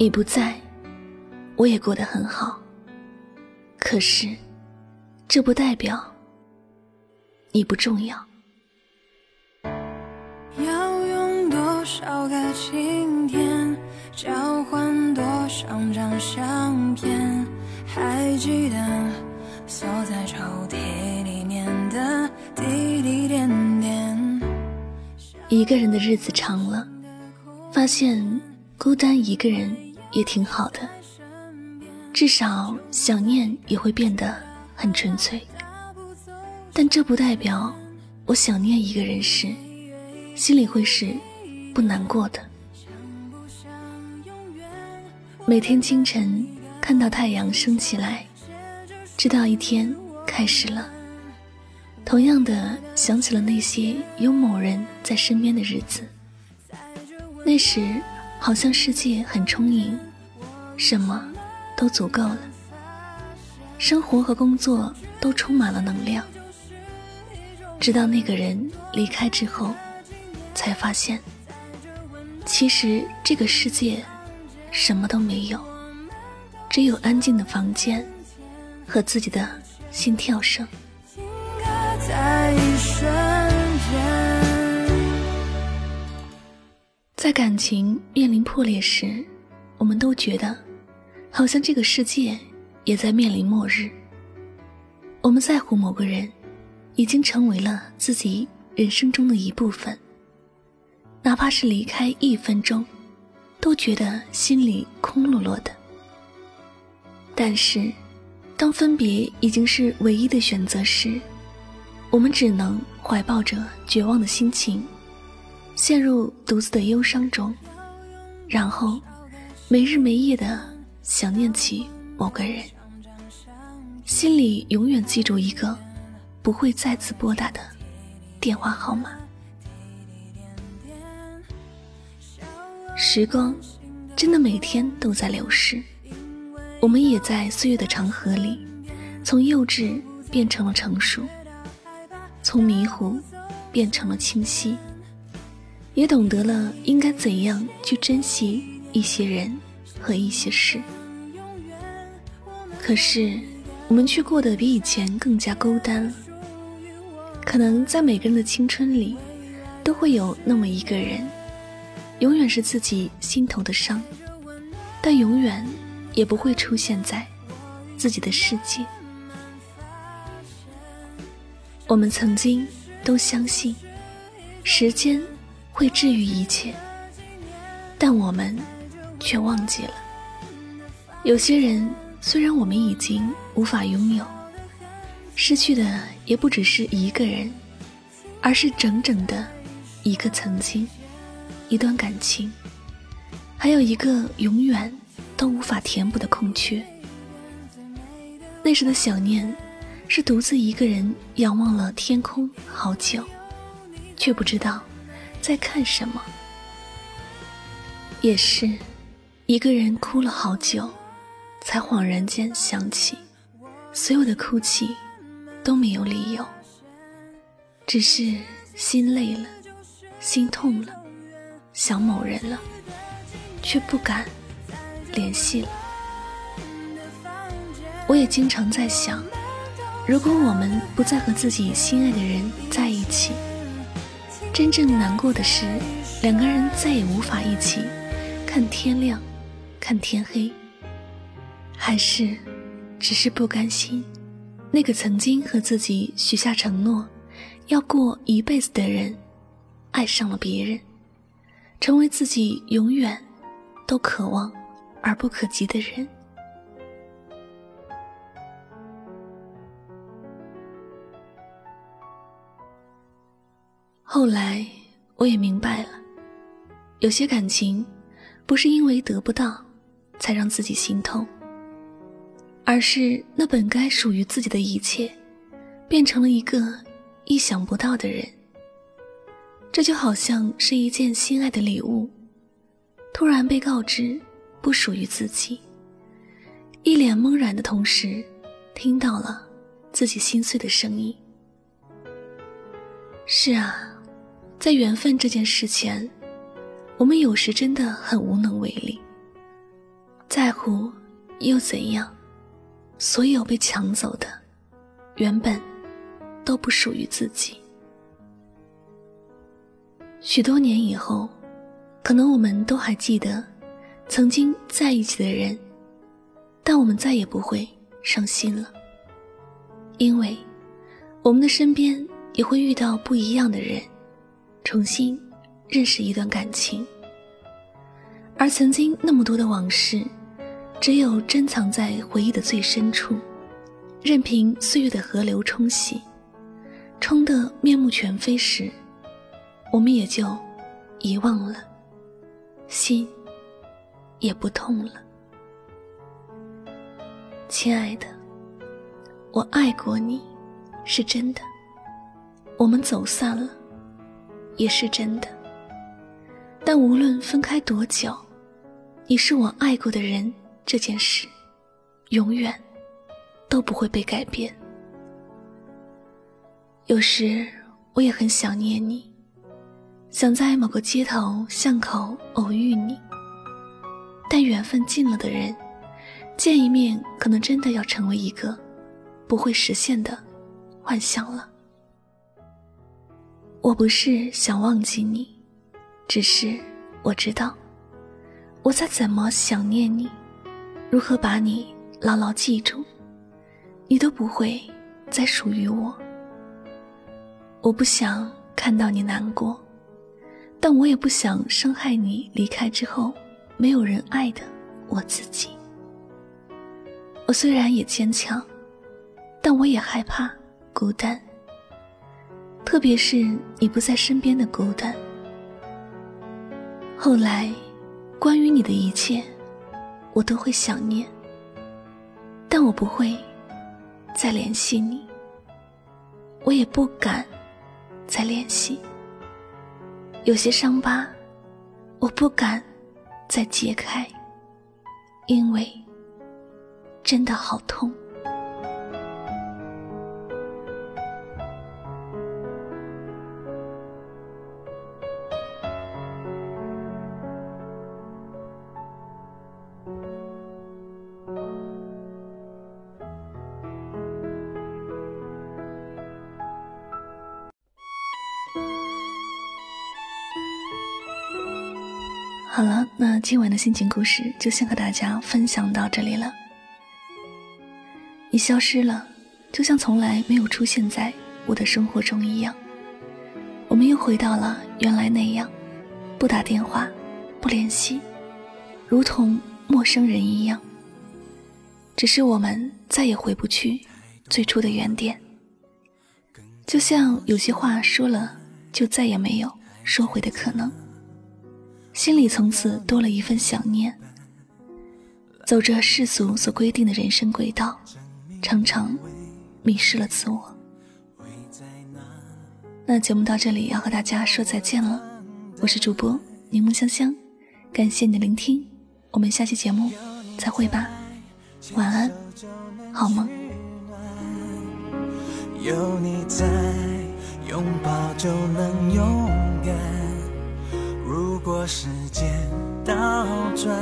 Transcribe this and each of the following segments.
你不在，我也过得很好。可是，这不代表你不重要。要用多少个晴天，交换多少张相片？还记得锁在抽屉里面的滴滴点点。一个人的日子长了，发现孤单一个人。也挺好的，至少想念也会变得很纯粹。但这不代表我想念一个人时，心里会是不难过的。每天清晨看到太阳升起来，知道一天开始了。同样的，想起了那些有某人在身边的日子，那时。好像世界很充盈，什么都足够了，生活和工作都充满了能量。直到那个人离开之后，才发现，其实这个世界什么都没有，只有安静的房间和自己的心跳声。在感情面临破裂时，我们都觉得，好像这个世界也在面临末日。我们在乎某个人，已经成为了自己人生中的一部分。哪怕是离开一分钟，都觉得心里空落落的。但是，当分别已经是唯一的选择时，我们只能怀抱着绝望的心情。陷入独自的忧伤中，然后没日没夜的想念起某个人，心里永远记住一个不会再次拨打的电话号码。时光真的每天都在流逝，我们也在岁月的长河里，从幼稚变成了成熟，从迷糊变成了清晰。也懂得了应该怎样去珍惜一些人和一些事，可是我们却过得比以前更加孤单了。可能在每个人的青春里，都会有那么一个人，永远是自己心头的伤，但永远也不会出现在自己的世界。我们曾经都相信，时间。会治愈一切，但我们却忘记了，有些人虽然我们已经无法拥有，失去的也不只是一个人，而是整整的一个曾经，一段感情，还有一个永远都无法填补的空缺。那时的想念，是独自一个人仰望了天空好久，却不知道。在看什么？也是，一个人哭了好久，才恍然间想起，所有的哭泣都没有理由，只是心累了，心痛了，想某人了，却不敢联系了。我也经常在想，如果我们不再和自己心爱的人在一起。真正难过的是，两个人再也无法一起看天亮，看天黑，还是只是不甘心，那个曾经和自己许下承诺要过一辈子的人，爱上了别人，成为自己永远都渴望而不可及的人。后来我也明白了，有些感情不是因为得不到才让自己心痛，而是那本该属于自己的一切，变成了一个意想不到的人。这就好像是一件心爱的礼物，突然被告知不属于自己，一脸懵然的同时，听到了自己心碎的声音。是啊。在缘分这件事前，我们有时真的很无能为力。在乎又怎样？所有被抢走的，原本都不属于自己。许多年以后，可能我们都还记得曾经在一起的人，但我们再也不会伤心了，因为我们的身边也会遇到不一样的人，重新认识一段感情。而曾经那么多的往事，只有珍藏在回忆的最深处，任凭岁月的河流冲洗，冲得面目全非时。我们也就遗忘了，心也不痛了。亲爱的，我爱过你，是真的。我们走散了，也是真的。但无论分开多久，你是我爱过的人，这件事永远都不会被改变。有时我也很想念你。想在某个街头巷口偶遇你，但缘分尽了的人，见一面可能真的要成为一个不会实现的幻想了。我不是想忘记你，只是我知道，我在怎么想念你，如何把你牢牢记住，你都不会再属于我。我不想看到你难过。但我也不想伤害你离开之后没有人爱的我自己。我虽然也坚强，但我也害怕孤单，特别是你不在身边的孤单。后来，关于你的一切，我都会想念，但我不会再联系你，我也不敢再联系。有些伤疤，我不敢再揭开，因为真的好痛。好了，那今晚的心情故事就先和大家分享到这里了。你消失了，就像从来没有出现在我的生活中一样。我们又回到了原来那样，不打电话，不联系，如同陌生人一样。只是我们再也回不去最初的原点。就像有些话说了，就再也没有收回的可能。心里从此多了一份想念，走着世俗所规定的人生轨道，常常迷失了自我。那节目到这里要和大家说再见了，我是主播柠檬香香，感谢你的聆听，我们下期节目再会吧，晚安，好梦。有你在，拥抱就能勇敢。如果时间倒转，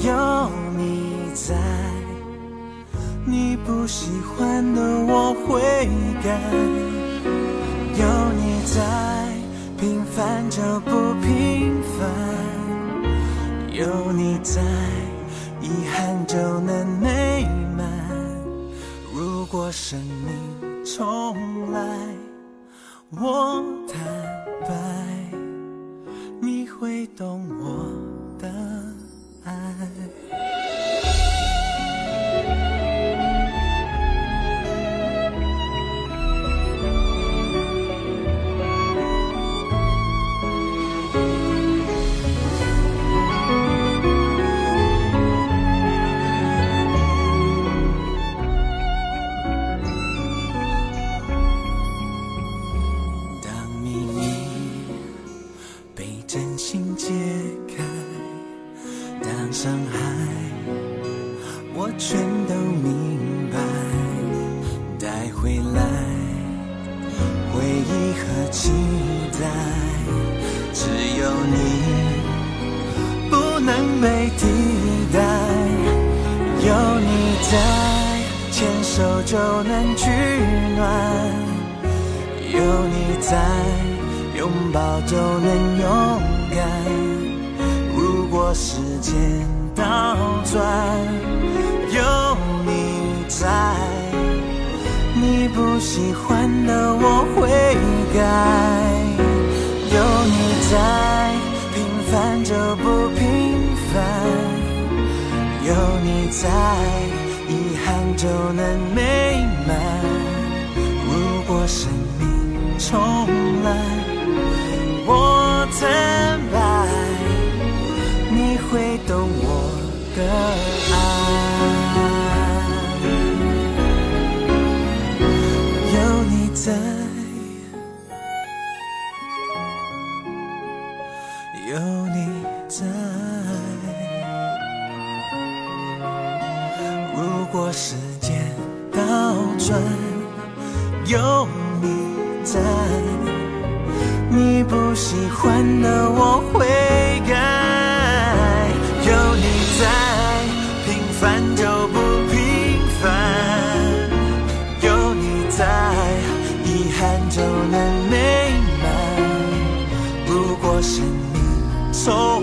有你在，你不喜欢的我会改。有你在，平凡就不平凡。有你在，遗憾就能美满。如果生命重来，我坦。懂我解开，当伤害，我全都明白，带回来回忆和期待，只有你不能被替代，有你在牵手就能取暖，有你在拥抱就能拥抱。敢。如果时间倒转，有你在，你不喜欢的我会改。有你在，平凡就不平凡。有你在，遗憾就能美满。如果生命重来，坦白，你会懂我的爱。有你在，soul